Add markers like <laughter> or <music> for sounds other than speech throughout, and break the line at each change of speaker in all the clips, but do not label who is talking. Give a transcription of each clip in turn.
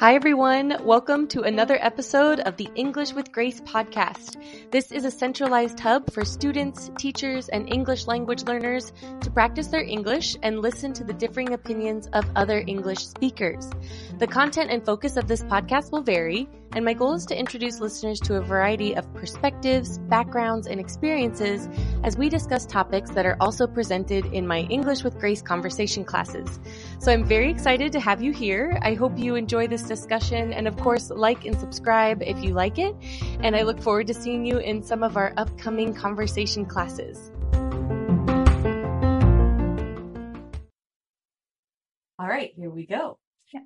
Hi, everyone. Welcome to another episode of the English with Grace podcast. This is a centralized hub for students, teachers, and English language learners to practice their English and listen to the differing opinions of other English speakers. The content and focus of this podcast will vary, and my goal is to introduce listeners to a variety of perspectives, backgrounds, and experiences as we discuss topics that are also presented in my English with Grace conversation classes. So I'm very excited to have you here. I hope you enjoy this discussion and of course like and subscribe if you like it. And I look forward to seeing you in some of our upcoming conversation classes. All right, here we go.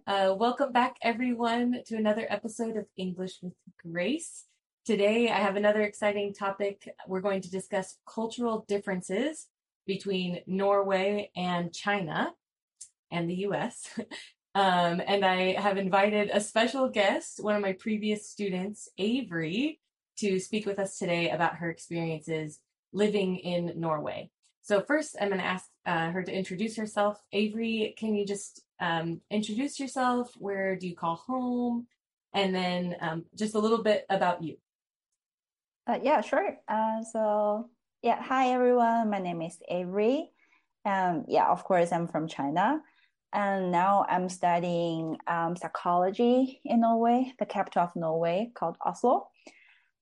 Uh, welcome back, everyone, to another episode of English with Grace. Today, I have another exciting topic. We're going to discuss cultural differences between Norway and China and the US. <laughs> um, and I have invited a special guest, one of my previous students, Avery, to speak with us today about her experiences living in Norway. So, first, I'm going to ask uh, her to introduce herself. Avery, can you just um, introduce yourself? Where do you call home? And then um, just a little bit about you.
Uh, yeah, sure. Uh, so, yeah, hi everyone. My name is Avery. Um, yeah, of course, I'm from China. And now I'm studying um, psychology in Norway, the capital of Norway called Oslo.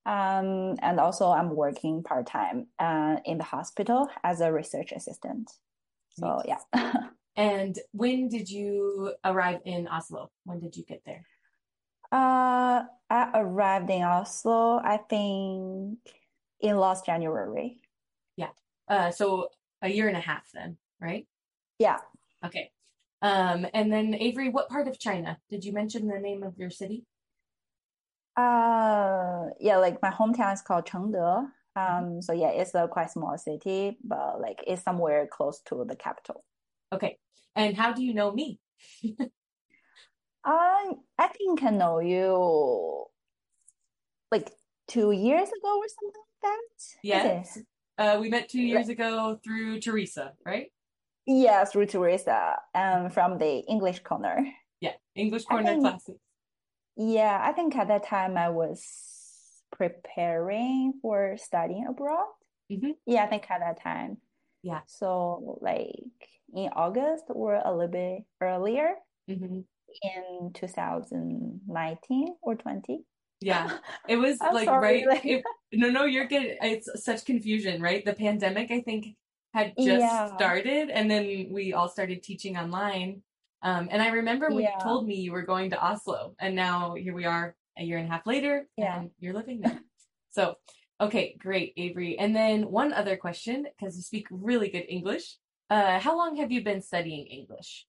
Um, and also, I'm working part time uh, in the hospital as a research assistant. So, yeah. <laughs>
And when did you arrive in Oslo? When did you get there?
Uh, I arrived in Oslo, I think, in last January.
Yeah. Uh, so a year and a half then, right?
Yeah.
Okay. Um, and then Avery, what part of China did you mention the name of your city?
Uh, yeah, like my hometown is called Chengde. Um, so yeah, it's a quite small city, but like it's somewhere close to the capital.
Okay. And how do you know me?
I <laughs> I think I know you like two years ago or something like that.
Yes. Uh, we met two years like, ago through Teresa, right?
Yeah, through Teresa, um, from the English corner.
Yeah, English corner think, classes.
Yeah, I think at that time I was preparing for studying abroad. Mm-hmm. Yeah, I think at that time.
Yeah.
So like in August or a little bit earlier
mm-hmm.
in 2019 or 20.
Yeah, <laughs> it was like sorry, right. Like... It, <laughs> no, no, you're good. It's such confusion, right? The pandemic, I think, had just yeah. started, and then we all started teaching online. Um, and I remember when yeah. you told me you were going to Oslo, and now here we are a year and a half later, yeah. and you're living there. so, okay, great, Avery. And then one other question, because you speak really good English. Uh, how long have you been studying English?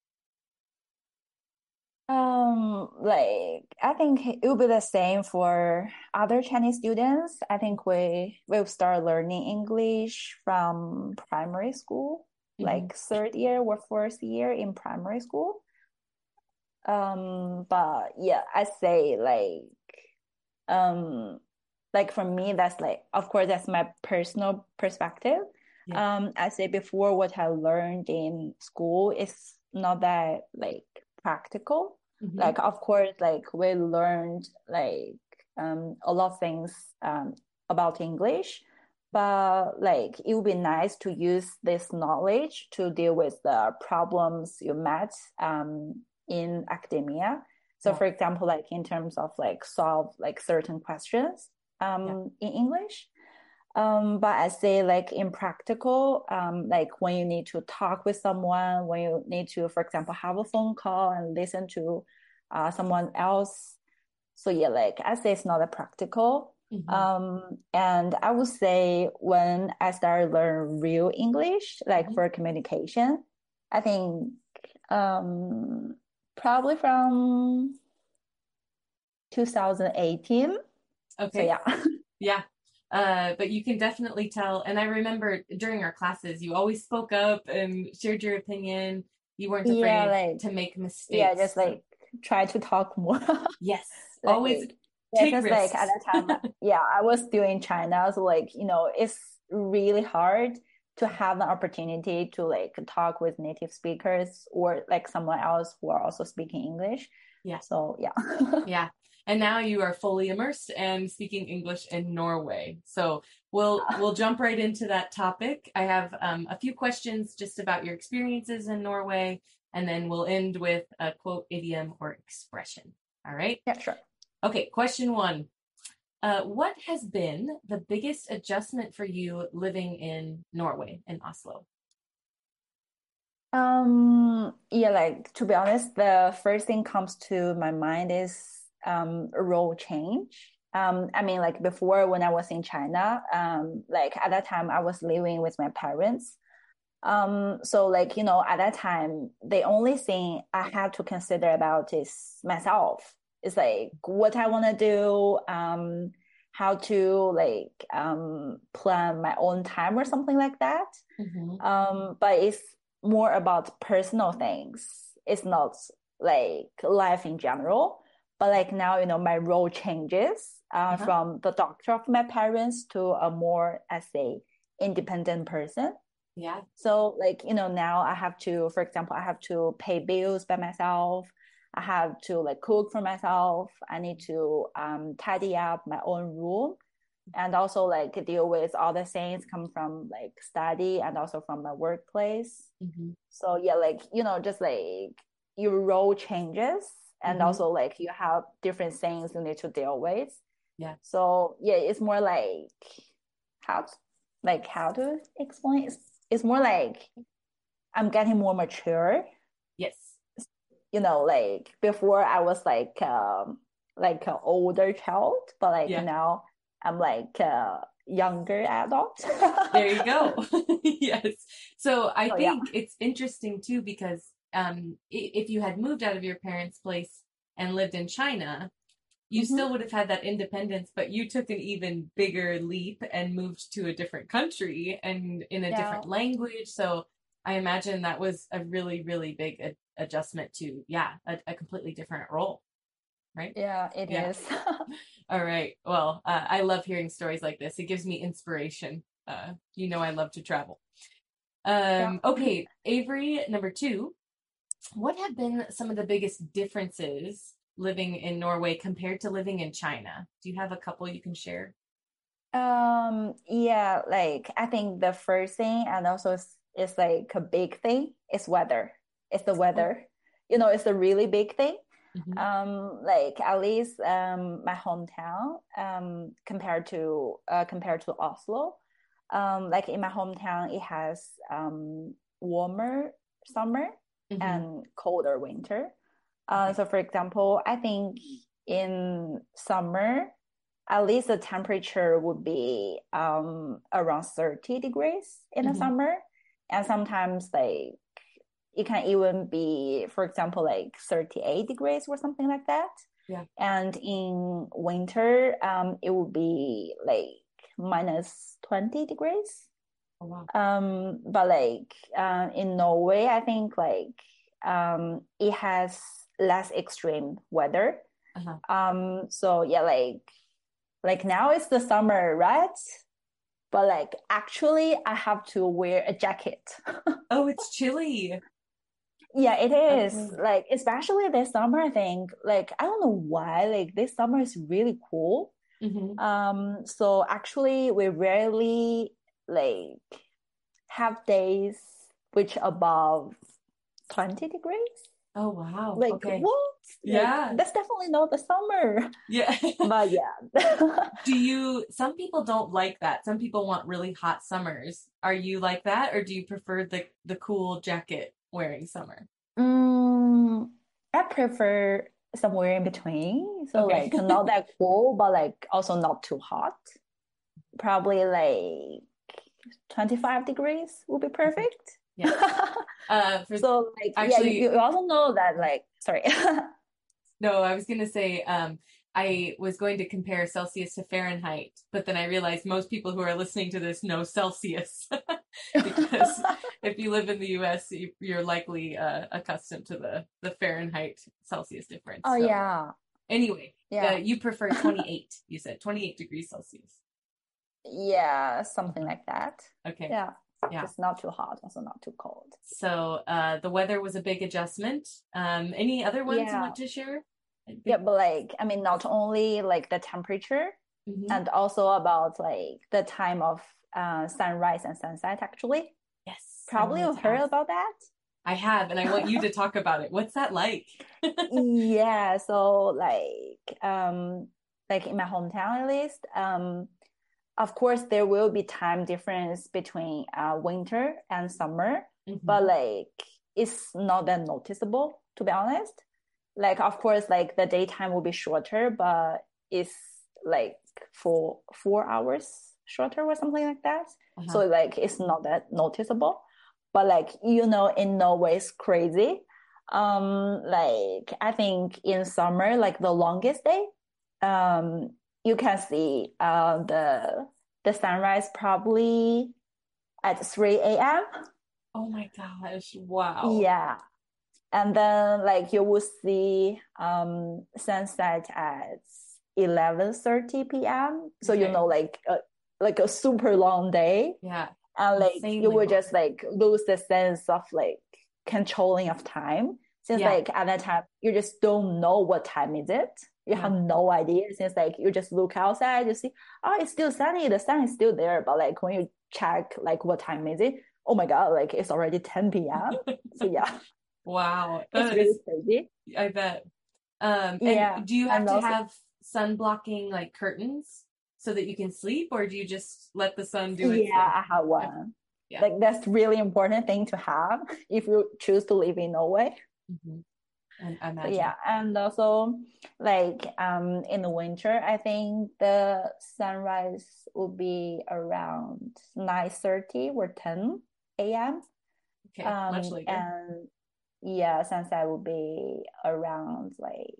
Um, like I think it will be the same for other Chinese students. I think we will start learning English from primary school, mm-hmm. like third year or fourth year in primary school. Um, but yeah, I say like, um, like for me, that's like, of course, that's my personal perspective. Yeah. Um, I say before, what I learned in school is not that like practical. Mm-hmm. Like, of course, like we learned like um, a lot of things um, about English, but like it would be nice to use this knowledge to deal with the problems you met um, in academia. So, yeah. for example, like in terms of like solve like certain questions um, yeah. in English. Um, but I say like impractical, um, like when you need to talk with someone, when you need to, for example, have a phone call and listen to uh, someone else. So yeah, like I say it's not a practical. Mm-hmm. Um, and I would say when I started learn real English, like mm-hmm. for communication, I think um, probably from 2018.
Okay.
So, yeah. <laughs>
yeah. Uh, but you can definitely tell. And I remember during our classes, you always spoke up and shared your opinion. You weren't afraid yeah, like, to make mistakes.
Yeah, just like try to talk more. <laughs>
yes, like, always. Yeah, because
like at that time, <laughs> yeah, I was still in China, so like you know, it's really hard to have an opportunity to like talk with native speakers or like someone else who are also speaking English.
Yeah.
So yeah.
yeah. And now you are fully immersed and speaking English in Norway. So we'll we'll jump right into that topic. I have um, a few questions just about your experiences in Norway, and then we'll end with a quote, idiom, or expression. All right?
Yeah, sure.
Okay, question one. Uh, what has been the biggest adjustment for you living in Norway, in Oslo?
Um, yeah, like to be honest, the first thing comes to my mind is um role change. Um, I mean, like before when I was in China, um, like at that time I was living with my parents. Um, so like, you know, at that time, the only thing I had to consider about is myself. It's like what I want to do, um, how to like um plan my own time or something like that.
Mm-hmm.
Um, but it's more about personal things. It's not like life in general. But like now, you know, my role changes uh,
Uh-huh.
from the doctor of my parents to a more, as a independent person.
Yeah.
So like, you know, now I have to, for example, I have to pay bills by myself. I have to like cook for myself. I need to um, tidy up my own room and also like deal with all the things come from like study and also from my workplace.
Mm-hmm.
So yeah, like, you know, just like your role changes and
Mhm.
also like you have different things you need to deal with.
Yeah.
So yeah, it's more like how to, like how to explain it's, it's more like I'm getting more mature.
Yes.
You know, like before I was like um like an older child, but like
Yeah.
now I'm like a younger adult.
There you go. <laughs> <laughs> yes. So I
So, yeah.
think it's interesting too because um, if you had moved out of your parents' place and lived in China, you
Mhm.
still would have had that independence, but you took an even bigger leap and moved to a different country and in a
Yeah.
different language. So I imagine that was a really, really big adjustment to, yeah, a, a completely different role. Right?
Yeah, it
Yeah.
is. <laughs>
All right. Well, uh, I love hearing stories like this. It gives me inspiration. Uh, you know, I love to travel. Um, Okay, Avery, number two. What have been some of the biggest differences living in Norway compared to living in China? Do you have a couple you can share?
Um, yeah, like I think the first thing and also is like a big thing is weather. It's the weather. You know, it's a really big thing.
Mhm.
Um, like at least um my hometown, um, compared to uh compared to Oslo. Um, like in my hometown it has um warmer summer
Mhm.
and colder winter. Uh,
Okay.
so for example, I think in summer, at least the temperature would be um around 30 degrees in the
Mhm.
summer. And sometimes like it can even be, for example, like 38 degrees or something like that.
Yeah.
And in winter, um, it would be like minus 20 degrees.
Oh, wow.
Um, but like uh, in Norway, I think like um, it has less extreme weather.
Uh-huh.
Um, so yeah, like like now it's the summer, right? But like actually, I have to wear a jacket. <laughs>
Oh, it's chilly.
Yeah, it is.
Okay.
Like especially this summer, I think. Like I don't know why. Like this summer is really cool.
hmm
Um, so actually, we rarely like have days which above 20 degrees.
Oh, wow.
Like
okay.
what? Like,
Yeah.
that's definitely not the summer.
Yeah. <laughs>
But yeah. <laughs>
Do you, some people don't like that. Some people want really hot summers. Are you like that or do you prefer the the cool jacket wearing summer?
Mm, I prefer somewhere in between. So
Okay.
like not that cool, but like also not too hot. Probably like 25 degrees would be perfect.
Yeah. <laughs> Uh, for,
So like yeah,
Actually-
you, you also know that like sorry. <laughs>
no, I was gonna say, um, I was going to compare Celsius to Fahrenheit, but then I realized most people who are listening to this know Celsius <laughs> because if you live in the U.S., you, you're likely uh, accustomed to the the Fahrenheit Celsius difference.
Oh
So
yeah.
Anyway,
Yeah.
uh, you prefer 28. you said 28 degrees Celsius.
Yeah, something like that.
Okay.
Yeah.
Yeah.
It's not too hot, also not too cold.
So uh, the weather was a big adjustment. Um, any other ones you want to share?
Yeah, but like I mean, not only like the temperature,
Mhm.
and also about like the time of uh, sunrise and sunset. Actually,
Yes.
Probably you've heard
ask.
about that.
I have, and I want you to <laughs> talk about it. What's that like? <laughs>
Yeah, so like um like in my hometown at least, um of course there will be time difference between uh winter and summer,
Mhm.
but like it's not that noticeable to be honest. Like of course like the daytime will be shorter, but it's like for four hours shorter or something like that.
Uh-huh.
So like it's not that noticeable. But like you know, in Norway it's crazy. Um, like I think in summer, like the longest day, um, you can see uh the the sunrise probably at 3 a.m.
Oh my gosh. Wow.
Yeah. And then like you will see um sunset at 11:30 p.m. So you know like a, like a super long day.
Yeah.
and like
Insanely
you will
long.
just like lose the sense of like controlling of time since
Yeah.
like at that time you just don't know what time is it you have no idea since like you just look outside you see oh it's still sunny the sun is still there. But like when you check like what time is it oh my god like it's already 10 p.m <laughs> so yeah.
Wow. <laughs>
it's
That
really crazy.
I bet. Um, and
Yeah,
do you have
and
to
also-
have sun blocking like curtains so that you can sleep, or do you just let the sun do it
yeah i have one.
Yeah.
like that's really important thing to have if you choose to live in norway.
Thing?
Yeah, and also like um in the winter, I think the sunrise will be around 9:30 or 10 a.m.
Okay. Much
Um,
later.
and yeah, sunset will be around like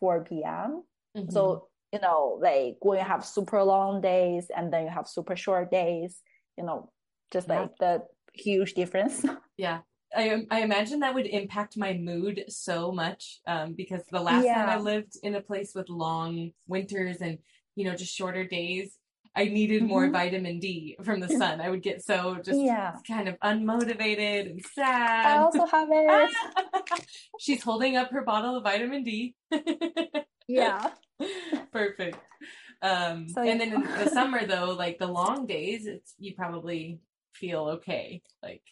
4 p.m.
Mhm.
So, you know, like when you have super long days and then you have super short days, you know, just
Yeah.
like the huge difference. <laughs>
Yeah. I I imagine that would impact my mood so much um, because the last time I lived in a place with long winters and you know just shorter days, I needed more
Mhm.
vitamin D from the <laughs> sun. I would get so just
Yeah.
kind of unmotivated and sad.
I also have it. <laughs>
She's holding up her bottle of vitamin D.
Yeah. <laughs>
Perfect. Um,
So,
and then in the summer though, like the long days, it's you probably feel okay. Like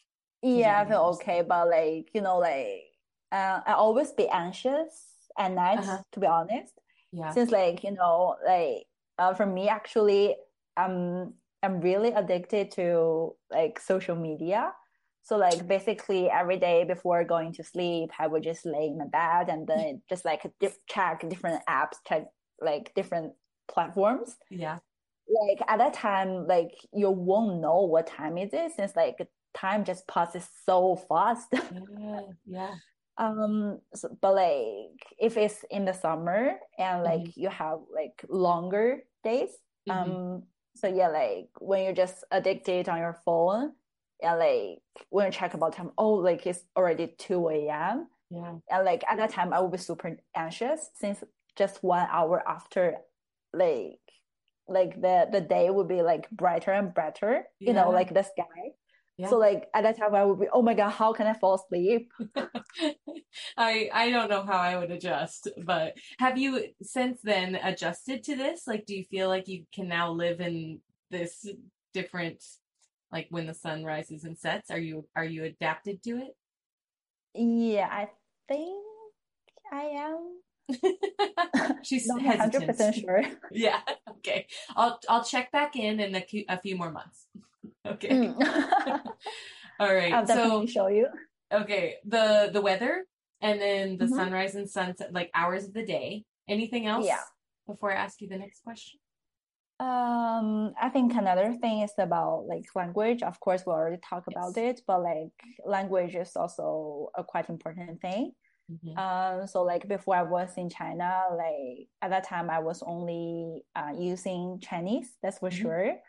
Yeah, I feel okay, but like, you know, like uh, I always be anxious at night,
Uh-huh.
to be honest.
yeah.
Since like, you know, like uh, for me actually, I'm I'm really addicted to like social media. So like basically every day before going to sleep, I would just lay in my bed and then <laughs> just like check different apps, check like different platforms.
Yeah.
Like at that time, like you won't know what time it is since like time just passes so fast. <laughs>
Yeah. Yeah.
Um, so, but like if it's in the summer and like you have like longer days,
Mhm.
um, so yeah, like when you're just addicted on your phone, and like when you check about time, oh, like it's already 2 a.m.
Yeah.
And like at that time, I would be super anxious since just one hour after, like, like the the day would be like brighter and brighter, you know, like the sky.
Yeah.
So like at that time, I would be, oh my God, how can I fall asleep? <laughs>
I I don't know how I would adjust, but have you since then adjusted to this? Like, do you feel like you can now live in this different, like when the sun rises and sets? Are you are you adapted to it?
Yeah, I think I am <laughs>
She's <laughs>
not 100% sure.
Yeah. Okay. I'll I'll check back in in a few, a few more months. Okay.
Mm. <laughs>
All right.
I'll
So
definitely show you.
okay, the the weather and then the
Mhm.
sunrise and sunset, like hours of the day. Anything else?
Yeah.
Before I ask you the next question.
Um, I think another thing is about like language. Of course, we already talked about it, but like language is also a quite important thing.
Mhm.
Um, so like before I was in China, like at that time I was only uh, using Chinese, that's for
Mhm.
sure.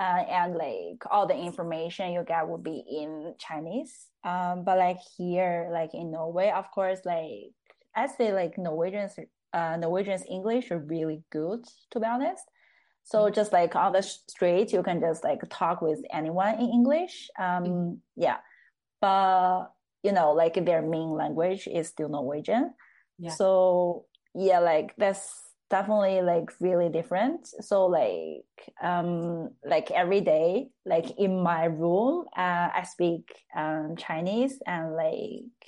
Uh, and like all the information you get would be in Chinese. Um, but like here, like in Norway, of course, like I say like Norwegians, uh, Norwegians English are really good, to be honest. So
Mhm.
just like on the street, you can just like talk with anyone in English. Um,
Mhm.
yeah, but you know, like their main language is still Norwegian.
Yeah.
So yeah, like that's definitely like really different. So like um like every day, like in my room, uh, I speak um Chinese and like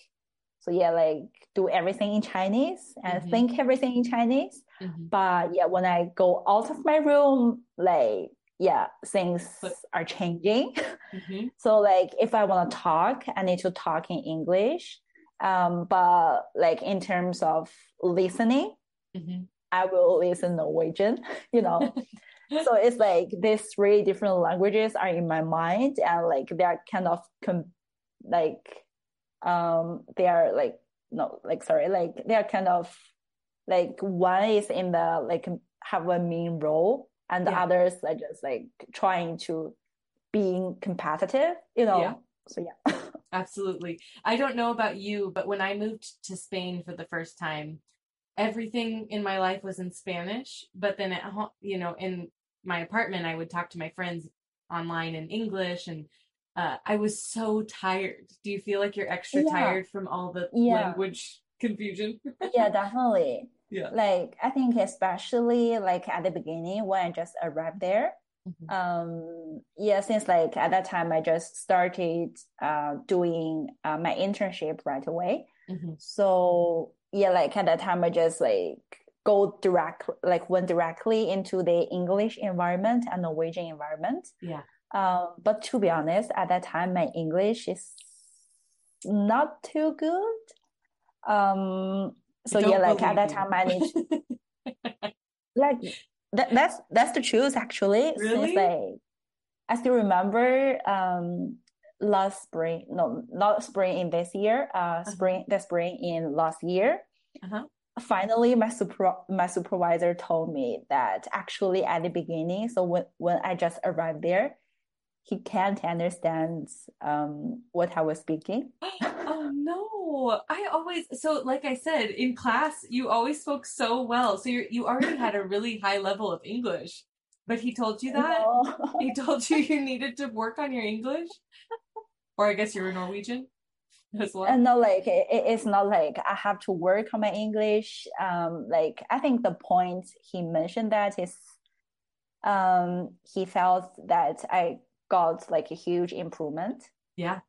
so yeah, like do everything in Chinese and mm-hmm. think everything in Chinese. Mm-hmm. But yeah, when I go out of my room, like yeah, things but, are changing. Mm-hmm. <laughs> so like if I want to talk, I need to talk in English. Um, but like in terms of listening, mm-hmm. I will listen Norwegian, you know. <laughs> so it's like these three different languages are in my mind and like they're kind of com- like um they are like no like sorry like they are kind of like one is in the like have a main role and the yeah. others are just like trying to being competitive you know yeah. so yeah <laughs>
absolutely i don't know about you but when i moved to spain for the first time everything in my life was in Spanish, but then at home, you know, in my apartment, I would talk to my friends online in English and uh, I was so tired. Do you feel like you're extra yeah. tired from all the yeah. language confusion? <laughs>
yeah, definitely. Yeah. Like I think especially like at the beginning when I just arrived there. Mm-hmm. Um yeah, since like at that time I just started uh doing uh, my internship right away. Mm-hmm. So yeah, like at that time I just like go direct like went directly into the English environment and Norwegian environment.
Yeah.
Um, but to be honest, at that time my English is not too good. Um, so yeah, like at that time I need <laughs> like that, that's that's the truth actually.
Really?
Since like I still remember um last spring, no, not spring in this year, uh, uh-huh. spring, the spring in last year. Uh-huh. Finally, my super, my supervisor told me that actually at the beginning, so when, when I just arrived there, he can't understand um, what I was speaking. <gasps>
oh no! I always so like I said in class, you always spoke so well. So you you already had a <laughs> really high level of English. But he told you that? No. He told you you needed to work on your English? Or I guess you're Norwegian as well.
And no, like it, it's not like I have to work on my English. Um, like I think the point he mentioned that is, um, he felt that I got like a huge improvement.
Yeah.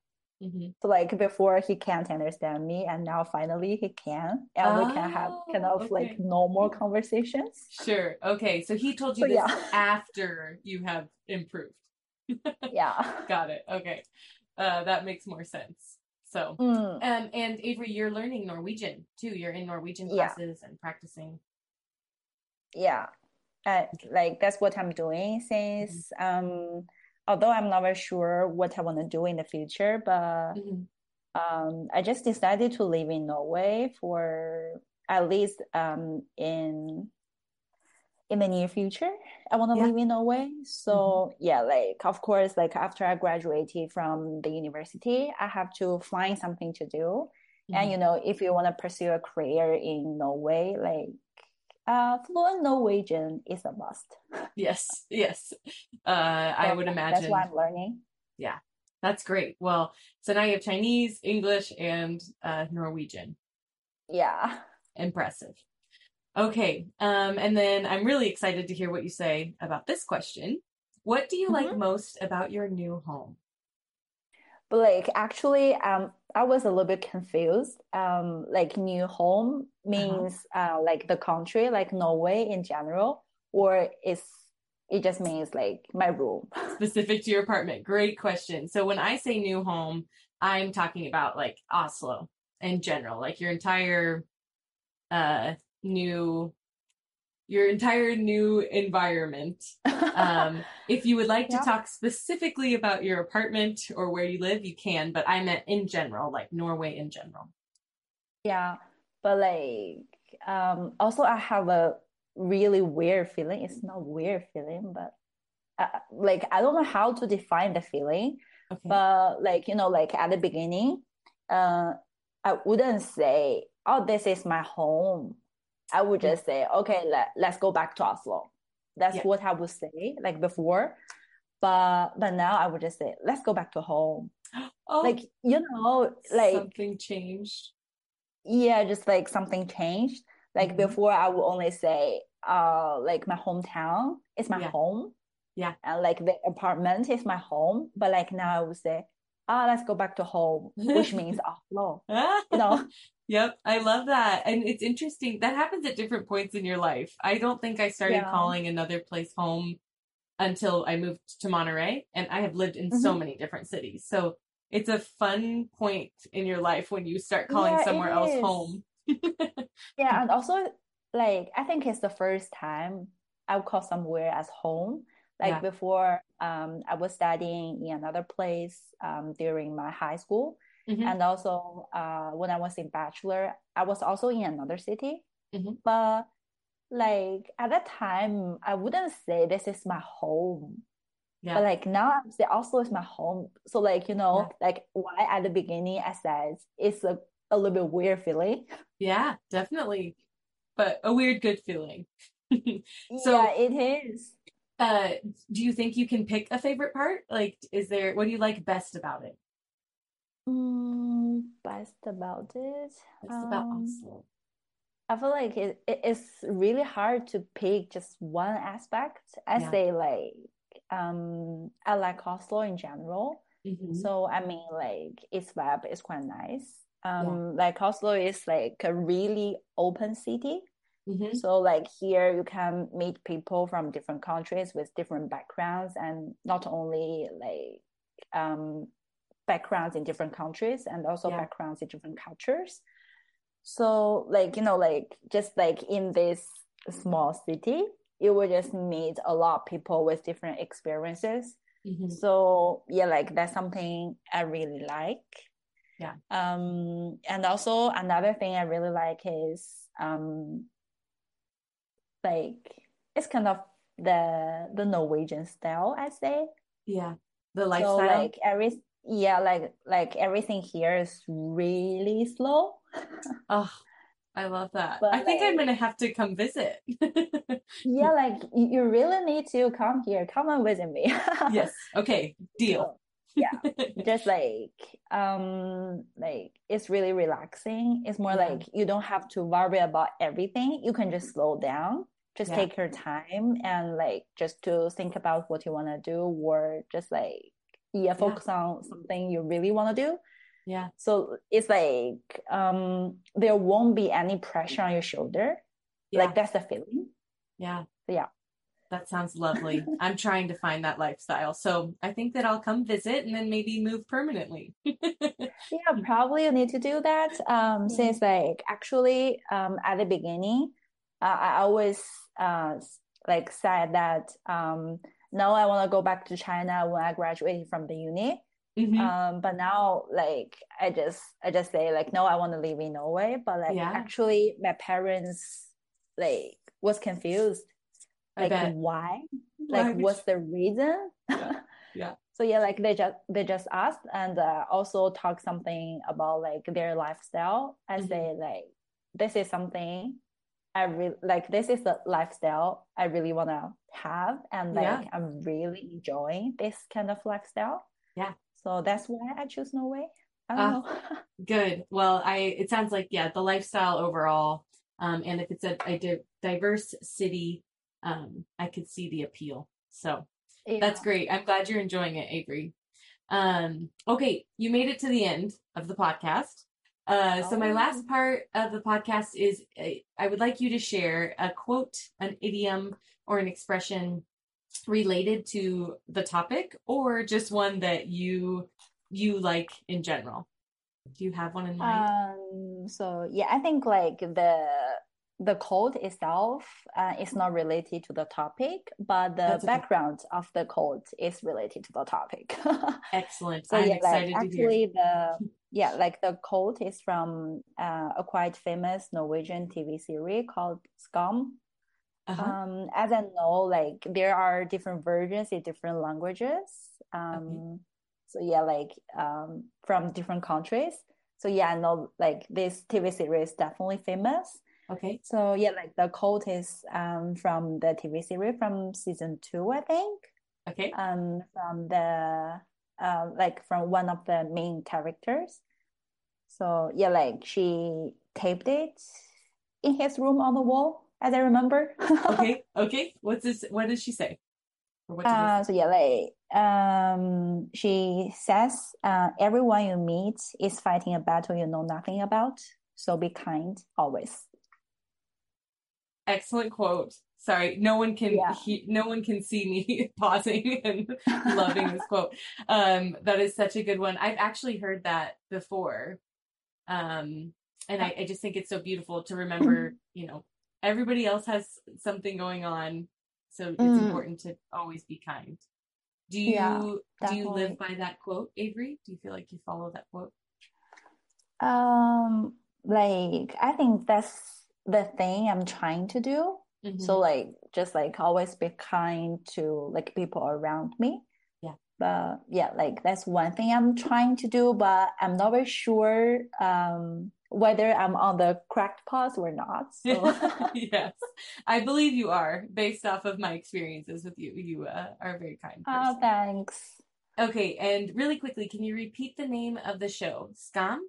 Mm-hmm.
So like before he can't understand me and now finally he can and oh, we can have kind of oh, okay. like normal conversations.
Sure. Okay. So he told you so, this yeah. after you have improved. <laughs>
yeah.
Got it. Okay uh, that makes more sense. So, mm. um, and Avery, you're learning Norwegian too. You're in Norwegian classes yeah. and practicing.
Yeah, uh, like that's what I'm doing since. Mm-hmm. Um, although I'm not very sure what I want to do in the future, but mm-hmm. um, I just decided to live in Norway for at least um in in the near future. I want to yeah. live in Norway. So mm-hmm. yeah, like of course, like after I graduated from the university, I have to find something to do. Mm-hmm. And you know, if you want to pursue a career in Norway, like uh, fluent Norwegian is a must. <laughs>
Yes, yes. Uh, I would imagine
that's why I'm learning.
Yeah, that's great. Well, so now you have Chinese, English, and uh, Norwegian.
Yeah.
Impressive. Okay. Um, and then I'm really excited to hear what you say about this question. What do you mm-hmm. like most about your new home?
But like actually, um, I was a little bit confused. Um, like new home uh-huh. means uh-huh. uh, like the country, like Norway in general, or is it just means like my room <laughs>
specific to your apartment? Great question. So when I say new home, I'm talking about like Oslo in general, like your entire uh new your entire new environment. <laughs> Um, if you would like to talk specifically about your apartment or where you live, you can, but I meant in general, like Norway in general.
Yeah, but like um, also I have a really weird feeling. It's not weird feeling, but uh, like I don't know how to define the feeling. Okay. But like you know, like at the beginning, uh, I wouldn't say, "Oh, this is my home." I would just say, okay, let, let's go back to Oslo. That's yeah. what I would say like before. But but now I would just say, let's go back to home. <gasps> Oh, like, you know, like
something changed.
Yeah, just like something changed. Like
Mhm.
before, I would only say, uh, like my hometown is my
Yeah.
home.
Yeah.
And like the apartment is my home. But like now I would say, ah, let's go back to home, which means <laughs> Oslo. You know? <laughs>
Yep, I love that. And it's interesting. That happens at different points in your life. I don't think I started
Yeah.
calling another place home until I moved to Monterey, and I have lived in so
Mhm.
many different cities. So it's a fun point in your life when you start calling
Yeah,
somewhere else home.
Yeah, <laughs> and also like I think it's the first time I would call somewhere as home. Like
Yeah.
before, um, I was studying in another place um, during my high school,
Mhm.
and also uh, when I was in bachelor, I was also in another city.
Mhm.
But like at that time, I wouldn't say this is my home.
Yeah.
But like now, I'm saying Oslo is my home. So like you know,
Yeah.
like why at the beginning I said it's a a little bit weird feeling.
Yeah, definitely. But a weird good feeling. <laughs> So-
Yeah, it is.
Uh, do you think you can pick a favorite part? Like, is there, what do you like best about it?
Mm, best about it.
Best about
Um,
Oslo.
I feel like it, it it's really hard to pick just one aspect. I
Yeah.
say like um I like Oslo in general.
Mhm.
So I mean like its vibe is quite nice. Um like Oslo is like a really open city.
Mhm.
So like here you can meet people from different countries with different backgrounds and not only like um backgrounds in different countries and also
Yeah.
backgrounds in different cultures. So like you know like just like in this small city you will just meet a lot of people with different experiences.
Mhm.
So yeah, like that's something I really like.
Yeah.
Um, and also another thing I really like is um, like it's kind of the the Norwegian style, I say.
Yeah. The lifestyle.
So like every yeah, like like everything here is really slow. <laughs>
Oh, I love that.
But,
I think I'm gonna have to come visit. <laughs>
Yeah, like you you really need to come here. Come and visit me. <laughs>
Yes. Okay. Deal.
So, yeah. just like um like it's really relaxing it's more
Yeah.
like you don't have to worry about everything you can just slow down just
Yeah.
take your time and like just to think about what you want to do or just like yeah focus on something you really want to do
Yeah.
so it's like um there won't be any pressure on your shoulder
Yeah.
like that's the feeling
Yeah.
Yeah.
That sounds lovely. <laughs> I'm trying to find that lifestyle. So I think that I'll come visit and then maybe move permanently. <laughs>
Yeah, probably you need to do that. Um, since like actually, um, at the beginning, I always uh like said that um, no, I want to go back to China when I graduated from the uni.
Mhm.
Um, but now like I just I just say like no, I want to live in Norway. But like
Yeah.
actually, my parents like was confused. Like why? Like what's the reason? <laughs>
Yeah.
So yeah, like they just they just asked and uh, also talk something about like their lifestyle. I
Mhm.
say like this is something I really like. This is the lifestyle I really wanna have, and like
Yeah.
I'm really enjoying this kind of lifestyle.
Yeah.
So that's why I choose Norway. I don't know. <laughs>
Good. Well, I it sounds like yeah, the lifestyle overall, um, and if it's a, a di- diverse city, um, I could see the appeal. So that's great. I'm glad you're enjoying it, Avery. Um, okay, you made it to the end of the podcast. Uh, so my
Oh.
last part of the podcast is uh, I would like you to share a quote, an idiom, or an expression related to the topic, or just one that you you like in general. Do you have one in mind?
Um, so yeah, I think like the the code itself uh, is not related to the topic, but the
That's okay.
background of the code is related to the topic. <laughs>
Excellent.
So
I'm
yeah, like
excited to hear.
actually the yeah, like the code is from uh, a quite famous Norwegian TV series called Skam.
Uh-huh.
Um, as I know, like there are different versions in different languages. Um, so yeah, like um, from different countries. So yeah, I know like this TV series is definitely famous.
Okay.
So yeah, like the quote is um from the TV series from season two, I think.
Okay.
Um, from the uh, like from one of the main characters. So yeah, like she taped it in his room on the wall, as I remember. <laughs>
okay, okay. What's this? What does she say?
Uh, so yeah, like um, she says, uh, everyone you meet is fighting a battle you know nothing about. So be kind always.
Excellent quote. Sorry, no one can yeah. he, no one can see me <laughs> pausing and <laughs> loving this quote. Um, that is such a good one. I've actually heard that before. Um, and I, I just think it's so beautiful to remember, <laughs> you know, everybody else has something going on. So it's mm. important to always be kind. Do you yeah, do you live by that quote, Avery? Do you feel like you follow that quote?
Um like I think that's the thing I'm trying to do. Mm-hmm. So like just like always be kind to like people around me.
Yeah.
But yeah, like that's one thing I'm trying to do, but I'm not very sure um whether I'm on the correct path or not. <laughs> So. <laughs>
yes, I believe you are based off of my experiences with you. You uh, are a very kind
person. Oh, thanks.
Okay, and really quickly, can you repeat the name of the show? Skam?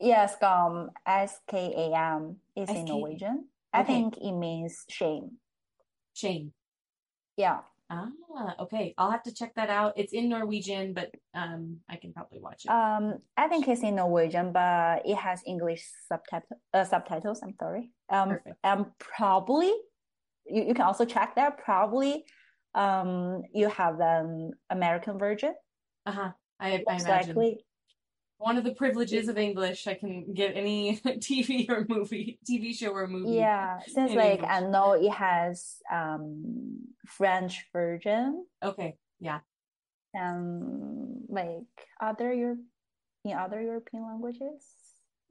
Yeah, Skam. S K A M is in Norwegian. I think it means shame.
Shame.
Yeah.
Ah, okay. I'll have to check that out. It's in Norwegian, but um, I can probably watch it.
Um, I think it's in Norwegian, but it has English subtitle uh, subtitles. I'm sorry. Um, Perfect. and probably you, you can also check that. Probably, um, you have an American version.
Uh huh. I, I imagine. Likely, one of the privileges of English. I can get any <laughs> TV or movie, TV show or movie.
Yeah, since like English. I know it has um French version.
Okay, yeah.
Um, like other Europe in other European languages.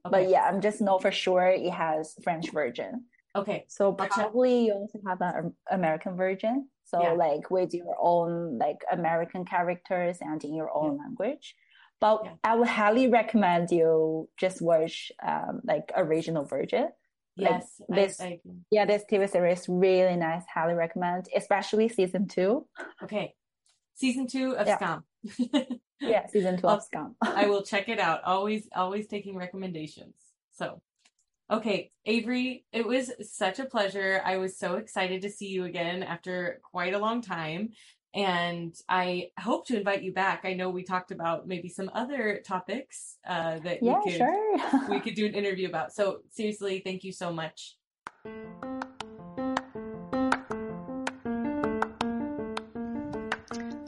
Okay. But yeah, I'm just know for sure it has French version.
Okay.
So probably you also have an American version. So yeah. like with your own like American characters and in your own yeah. language. But yeah. I would highly recommend you just watch um, like original version.
Yes,
like this. I, I yeah, this TV series really nice. Highly recommend, especially season two.
Okay, season two of yeah. Skam. <laughs>
yeah, season two of Skam. <laughs>
I will check it out. Always, always taking recommendations. So, okay, Avery, it was such a pleasure. I was so excited to see you again after quite a long time and I hope to invite you back. I know we talked about maybe some other topics uh, that
yeah,
we could
sure.
we could do an <laughs> interview about. So seriously, thank you so much.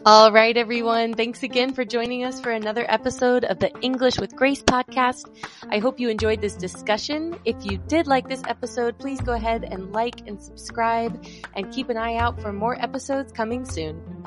All right, everyone. Thanks again for joining us for another episode of the English with Grace podcast. I hope you enjoyed this discussion. If you did like this episode, please go ahead and like and subscribe and keep an eye out for more episodes coming soon.